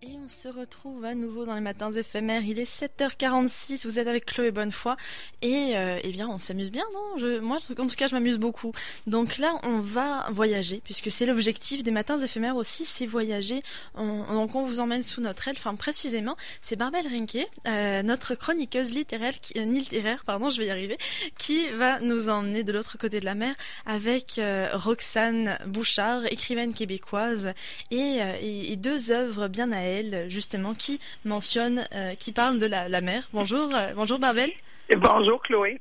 Et on se retrouve à nouveau dans les matins éphémères. Il est 7h46, vous êtes avec Chloé Bonnefoy. Et euh, eh bien, on s'amuse bien, non? Je, Moi, en tout cas, je m'amuse beaucoup. Donc là, on va voyager, puisque c'est l'objectif des matins éphémères aussi, c'est voyager. donc on vous emmène sous notre aile. Enfin, précisément, c'est Barbel Rinke, euh, notre chroniqueuse littéraire, qui, euh, littéraire, pardon, je vais y arriver, qui va nous emmener de l'autre côté de la mer avec euh, Roxane Bouchard, écrivaine québécoise, et, et, et deux œuvres bien à elle justement, qui mentionne, euh, qui parle de la, mer. Bonjour, euh, bonjour Barbel. bonjour Chloé.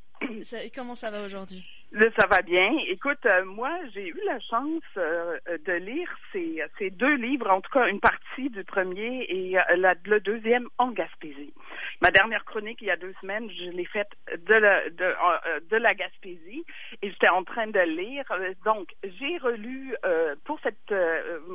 comment ça va aujourd'hui? Ça va bien. Écoute, euh, moi, j'ai eu la chance de lire ces, ces, deux livres, en tout cas une partie du premier et le deuxième en Gaspésie. Ma dernière chronique il y a deux semaines, je l'ai faite de la, de, de la Gaspésie et j'étais en train de lire. Donc, j'ai relu pour cette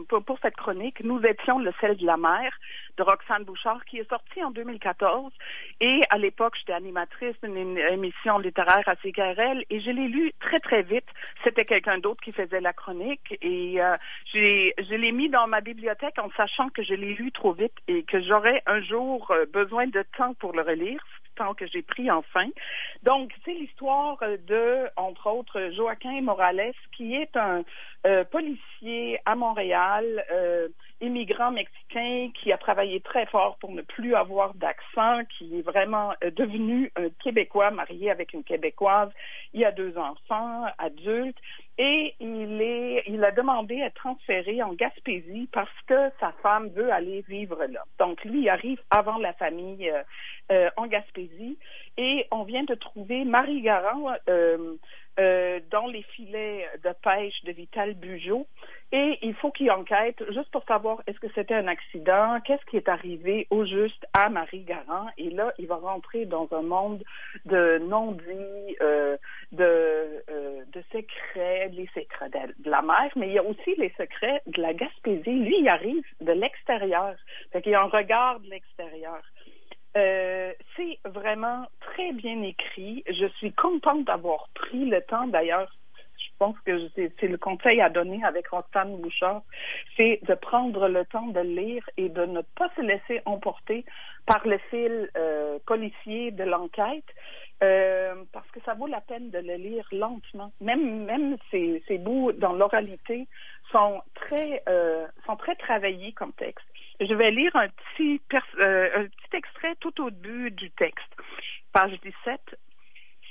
pour, cette chronique, nous étions le sel de la mer de Roxane Bouchard, qui est sortie en 2014. Et à l'époque, j'étais animatrice d'une émission littéraire à CKRL et je l'ai lu très, très vite. C'était quelqu'un d'autre qui faisait la chronique et euh, je l'ai mis dans ma bibliothèque en sachant que je l'ai lu trop vite et que j'aurais un jour euh, besoin de temps pour le relire temps que j'ai pris enfin. Donc, c'est l'histoire de, entre autres, Joaquin Morales, qui est un euh, policier à Montréal, euh, immigrant mexicain qui a travaillé très fort pour ne plus avoir d'accent, qui est vraiment euh, devenu un Québécois marié avec une Québécoise. Il a deux enfants adultes et il est, il a demandé à être transféré en Gaspésie parce que sa femme veut aller vivre là. Donc lui, il arrive avant la famille euh, euh, en Gaspésie et on vient de trouver Marie Garand euh, dans les filets de pêche de Vital Bugeaud. Et il faut qu'il enquête juste pour savoir est-ce que c'était un accident, qu'est-ce qui est arrivé au juste à Marie Garand. Et là, il va rentrer dans un monde de non-dits, euh, de, euh, de secrets, les secrets de la mer, mais il y a aussi les secrets de la Gaspésie. Lui, il arrive de l'extérieur. Fait qu'il y a un regard de l'extérieur. Euh, c'est vraiment très bien écrit. Je suis contente d'avoir pris le temps. D'ailleurs, je pense que c'est le conseil à donner avec Roxane Bouchard, c'est de prendre le temps de lire et de ne pas se laisser emporter par le fil euh, policier de l'enquête. Euh, parce que ça vaut la peine de le lire lentement. Même même ces, ces bouts dans l'oralité sont très euh, sont très travaillés comme texte. Je vais lire un petit, euh, un petit extrait tout au début du texte. Page 17.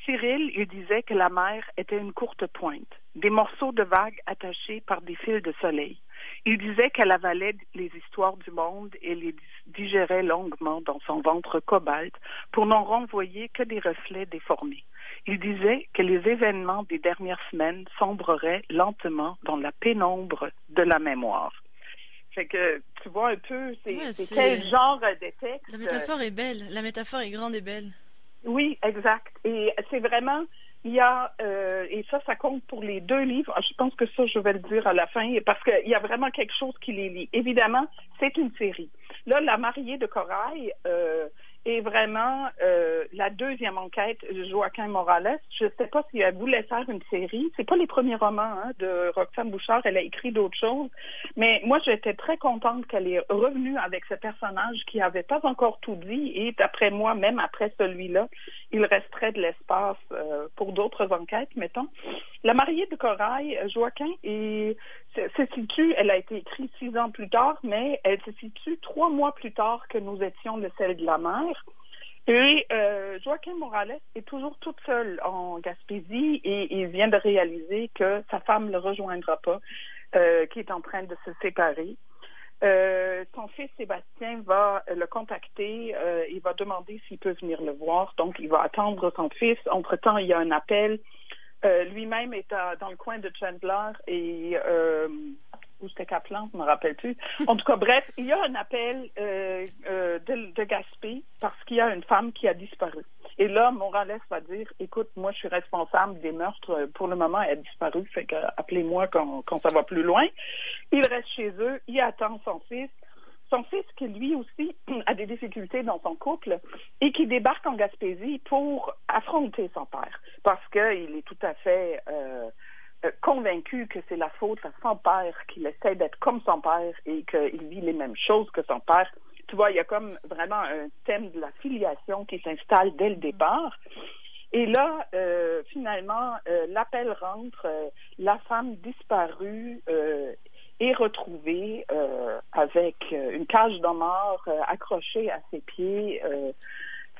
Cyril, il disait que la mer était une courte pointe, des morceaux de vagues attachés par des fils de soleil. Il disait qu'elle avalait les histoires du monde et les digérait longuement dans son ventre cobalt pour n'en renvoyer que des reflets déformés. Il disait que les événements des dernières semaines sombreraient lentement dans la pénombre de la mémoire. Fait que tu vois un peu, c'est quel genre de texte. La métaphore est belle. La métaphore est grande et belle. Oui, exact. Et c'est vraiment, il y a, euh, et ça, ça compte pour les deux livres. Je pense que ça, je vais le dire à la fin, parce qu'il y a vraiment quelque chose qui les lie. Évidemment, c'est une série. Là, La mariée de corail, euh, et vraiment euh, la deuxième enquête, Joaquin Morales. Je ne sais pas si elle voulait faire une série. C'est pas les premiers romans hein, de Roxane Bouchard. Elle a écrit d'autres choses. Mais moi, j'étais très contente qu'elle est revenue avec ce personnage qui n'avait pas encore tout dit. Et d'après moi, même après celui-là, il resterait de l'espace euh, pour d'autres enquêtes, mettons. La mariée de Corail, Joaquin, et se situe, elle a été écrite six ans plus tard, mais elle se situe trois mois plus tard que nous étions le sel de la mer. Et euh, Joaquin Morales est toujours toute seule en Gaspésie et il vient de réaliser que sa femme ne le rejoindra pas, euh, qui est en train de se séparer. Euh, son fils Sébastien va le contacter, euh, il va demander s'il peut venir le voir, donc il va attendre son fils. Entre-temps, il y a un appel euh, lui-même est dans le coin de Chandler et euh, ou c'était Kaplan, je me rappelle plus. En tout cas, bref, il y a un appel euh, euh, de, de Gaspé parce qu'il y a une femme qui a disparu. Et là, Morales va dire, écoute, moi, je suis responsable des meurtres. Pour le moment, elle a disparu, fait que appelez-moi quand, quand ça va plus loin. Il reste chez eux, il attend son fils. Son fils, qui lui aussi a des difficultés dans son couple et qui débarque en Gaspésie pour affronter son père parce qu'il est tout à fait euh, euh, convaincu que c'est la faute à son père, qu'il essaie d'être comme son père et qu'il vit les mêmes choses que son père. Tu vois, il y a comme vraiment un thème de la filiation qui s'installe dès le départ. Et là, euh, finalement, l'appel rentre, la femme disparue est retrouvée avec une cage de mort accrochée à ses pieds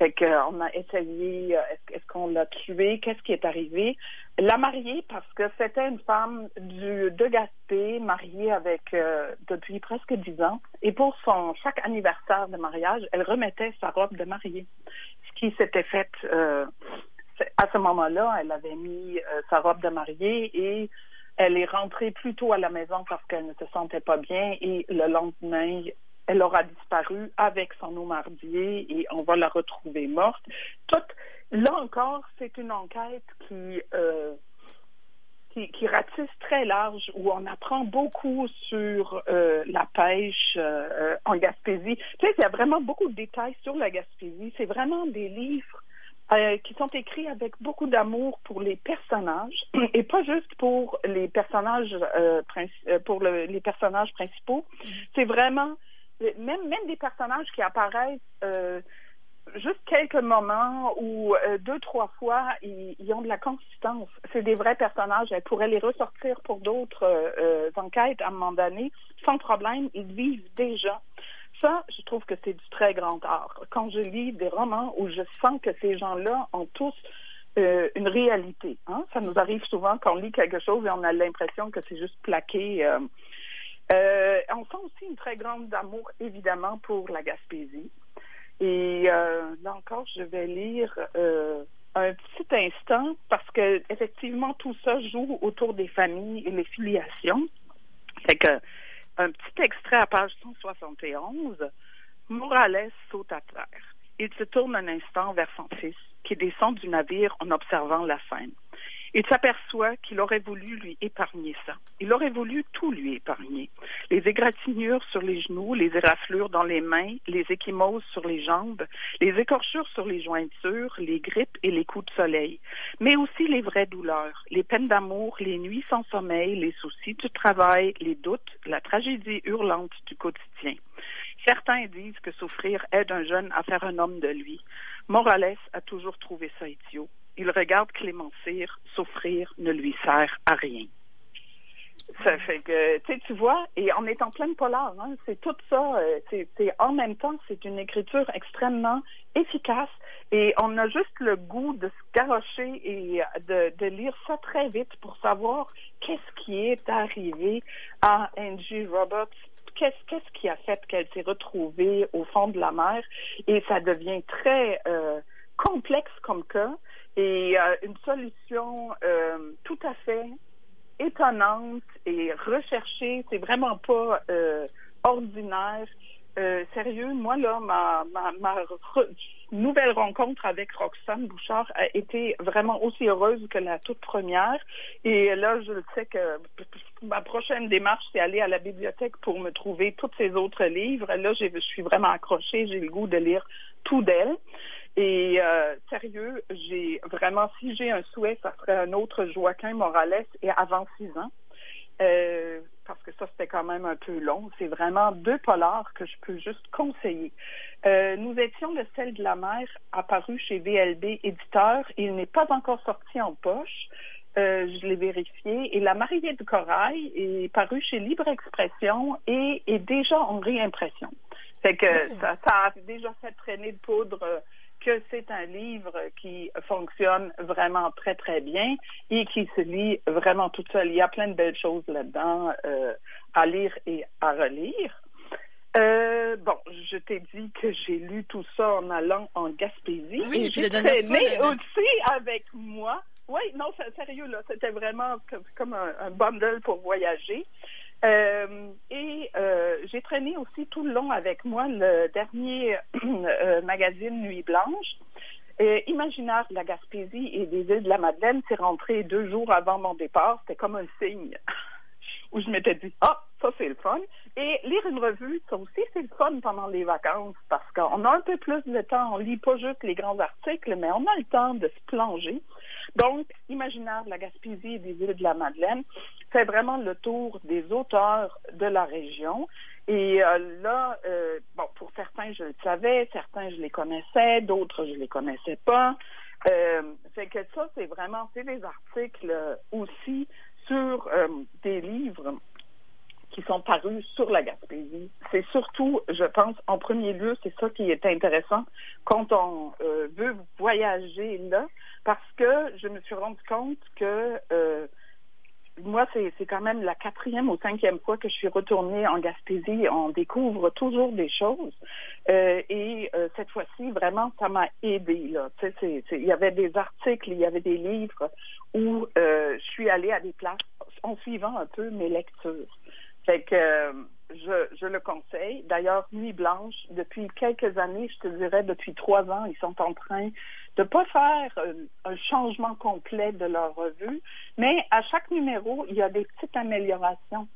fait qu'on a essayé, euh, est-ce qu'on l'a tué, qu'est-ce qui est arrivé? La mariée, parce que c'était une femme du, de Gaspé, mariée avec euh, depuis presque dix ans, et pour son chaque anniversaire de mariage, elle remettait sa robe de mariée. Ce qui s'était fait euh, à ce moment-là, elle avait mis sa robe de mariée et elle est rentrée plus tôt à la maison parce qu'elle ne se sentait pas bien et le lendemain, elle aura disparu avec son mardier et on va la retrouver morte. Là encore, c'est une enquête qui, euh, qui, ratisse très large, où on apprend beaucoup sur euh, la pêche euh, en Gaspésie. Il y a vraiment beaucoup de détails sur la Gaspésie. C'est vraiment des livres qui sont écrits avec beaucoup d'amour pour les personnages et pas juste pour les personnages pour les personnages principaux. Mm-hmm. C'est vraiment même, même des personnages qui apparaissent euh, juste quelques moments ou euh, deux, trois fois, ils, ont de la consistance. C'est des vrais personnages. Elle pourrait les ressortir pour d'autres euh, enquêtes à un moment donné, sans problème. Ils vivent déjà. Ça, je trouve que c'est du très grand art. Quand je lis des romans où je sens que ces gens-là ont tous une réalité. Hein? Ça nous arrive souvent quand on lit quelque chose et on a l'impression que c'est juste plaqué euh, on sent aussi une très grande amour, évidemment, pour la Gaspésie. Et euh, là encore, je vais lire euh, un petit instant parce que effectivement tout ça joue autour des familles et les filiations. C'est que un petit extrait à page 171. Morales saute à terre. Il se tourne un instant vers son fils, qui descend du navire en observant la scène. Il s'aperçoit qu'il aurait voulu lui épargner ça. Il aurait voulu tout lui épargner. Les égratignures sur les genoux, les éraflures dans les mains, les échymoses sur les jambes, les écorchures sur les jointures, les grippes et les coups de soleil, mais aussi les vraies douleurs, les peines d'amour, les nuits sans sommeil, les soucis du travail, les doutes, la tragédie hurlante du quotidien. Certains disent que souffrir aide un jeune à faire un homme de lui. Morales a toujours trouvé ça idiot il regarde Clémencire souffrir ne lui sert à rien. Ça fait que, tu vois, et on est en pleine polar, hein, c'est tout ça, euh, c'est, en même temps, c'est une écriture extrêmement efficace. Et on a juste le goût de se garocher et de, de lire ça très vite pour savoir qu'est-ce qui est arrivé à Angie Roberts. Qu'est-ce qu'est-ce qui a fait qu'elle s'est retrouvée au fond de la mer? Et ça devient très euh, complexe comme cas et euh, une solution euh, tout à fait étonnante et recherchée. C'est vraiment pas euh, ordinaire. sérieux, moi là, ma, ma, ma nouvelle rencontre avec Roxane Bouchard a été vraiment aussi heureuse que la toute première. Et là, je sais que ma prochaine démarche, c'est aller à la bibliothèque pour me trouver tous ces autres livres. Là, je suis vraiment accrochée. J'ai le goût de lire tout d'elle. Et euh, sérieux, j'ai vraiment, si j'ai un souhait, ça serait un autre Joaquin Morales et avant six ans. Euh, parce que ça, c'était quand même un peu long. C'est vraiment deux polars que je peux juste conseiller. Euh, nous étions le sel de la mer, apparu chez VLB Éditeur. Il n'est pas encore sorti en poche. je l'ai vérifié. Et La mariée de corail est paru chez Libre Expression et est déjà en réimpression. Fait que ça, ça, a déjà fait traîner de poudre que c'est un livre qui fonctionne vraiment très, très bien et qui se lit vraiment tout seul. Il y a plein de belles choses là-dedans euh, à lire et à relire. Euh, bon, je t'ai dit que j'ai lu tout ça en allant en Gaspésie. Oui, et j'ai traîné aussi avec moi. Oui, non, sérieux, là, c'était vraiment comme un, un, bundle pour voyager. Euh, et euh, j'ai traîné aussi tout le long avec moi le dernier euh, magazine Nuit Blanche. Et Imaginaire de la Gaspésie et des îles de la Madeleine, c'est rentré deux jours avant mon départ. C'était comme un signe où je m'étais dit, ah, ça c'est le fun. Et lire une revue, ça aussi c'est le fun pendant les vacances parce qu'on a un peu plus de temps. On lit pas juste les grands articles, mais on a le temps de se plonger. Donc, Imaginaire de la Gaspésie et des îles de la Madeleine fait vraiment le tour des auteurs de la région. Et euh, là, euh, bon, pour certains, je le savais, certains, je les connaissais, d'autres, je les connaissais pas. Euh, fait que ça, c'est vraiment, c'est des articles aussi sur des livres qui sont parus sur la Gaspésie. C'est surtout, je pense, en premier lieu, c'est ça qui est intéressant quand on euh, veut voyager là, parce que je me suis rendu compte que euh, moi, c'est quand même la quatrième ou cinquième fois que je suis retournée en Gaspésie. On découvre toujours des choses. Euh, et cette fois-ci, vraiment, ça m'a aidé. Là. Il y avait des articles, il y avait des livres où je suis allée à des places en suivant un peu mes lectures. Fait que euh, je, je le conseille. D'ailleurs, Nuit Blanche, depuis quelques années, je te dirais depuis trois ans, ils sont en train de pas faire euh, un changement complet de leur revue, mais à chaque numéro, il y a des petites améliorations.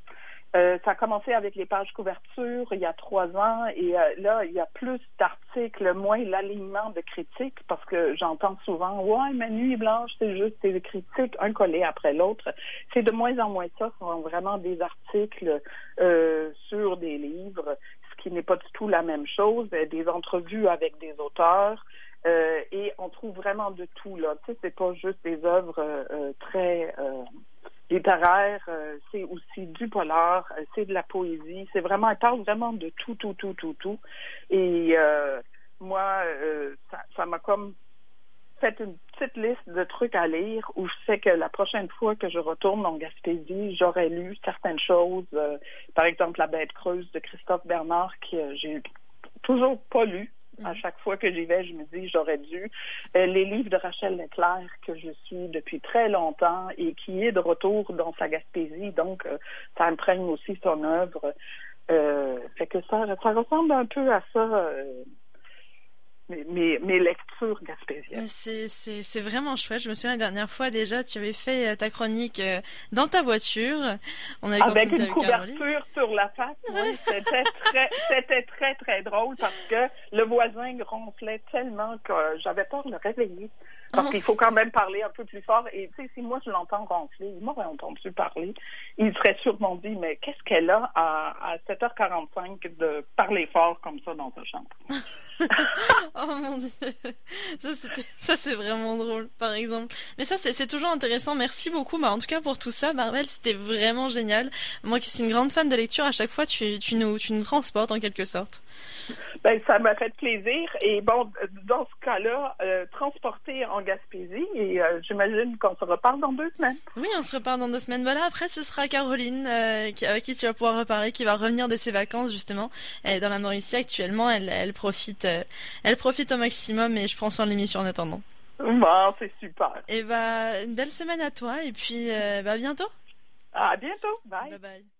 Euh, ça a commencé avec les pages couverture il y a trois ans et euh, là, il y a plus d'articles, moins l'alignement de critiques parce que j'entends souvent Ouais, ma nuit blanche, c'est juste des critiques, un collé après l'autre. C'est de moins en moins ça, ce sont vraiment des articles euh, sur des livres, ce qui n'est pas du tout la même chose, des entrevues avec des auteurs. Et on trouve vraiment de tout là. Tu sais, c'est pas juste des œuvres très littéraire, euh, c'est aussi du polar, euh, c'est de la poésie, c'est vraiment, elle parle vraiment de tout, tout, tout, tout, tout. Et euh, moi, ça m'a comme fait une petite liste de trucs à lire où je sais que la prochaine fois que je retourne en Gaspésie, j'aurais lu certaines choses. par exemple, La bête creuse de Christophe Bernard, que j'ai toujours pas lu. À mm. chaque fois que j'y vais, je me dis j'aurais dû. Euh, les livres de Rachel Leclerc que je suis depuis très longtemps et qui est de retour dans sa Gaspésie, donc euh, ça imprègne aussi son œuvre. Euh, fait que ça, ça ressemble un peu à ça. Euh, mes, mes, lectures gaspésiennes. C'est vraiment chouette. Je me souviens la dernière fois déjà, tu avais fait euh, ta chronique euh, dans ta voiture. On avait Avec une couverture sur la face. Oui, c'était très, très, très drôle parce que le voisin ronflait tellement que j'avais peur de le réveiller. Parce qu'il faut quand même parler un peu plus fort. Et tu sais, si moi je l'entends ronfler, il m'aurait entendu parler, il serait sûrement dit, mais qu'est-ce qu'elle a à, à 7h45 de parler fort comme ça dans sa chambre? oh mon dieu, ça c'est vraiment drôle, par exemple. Mais ça c'est toujours intéressant. Merci beaucoup, bah, en tout cas pour tout ça, Marvel, c'était vraiment génial. Moi qui suis une grande fan de lecture, à chaque fois tu, tu nous tu nous transportes en quelque sorte. Ben ça m'a fait plaisir. Et bon, dans ce cas-là, euh, transporter en Gaspésie et euh, j'imagine qu'on se reparle dans deux semaines. Oui, on se reparle dans deux semaines. Voilà, après ce sera Caroline euh, qui, avec qui tu vas pouvoir reparler, qui va revenir de ses vacances justement. Elle est dans la Mauricie actuellement, elle, elle profite euh, elle profite au maximum et je prends soin de l'émission en attendant. Bon, c'est super. Et bah, une belle semaine à toi et puis bah, à bientôt. À bientôt. Bye. Bye bye.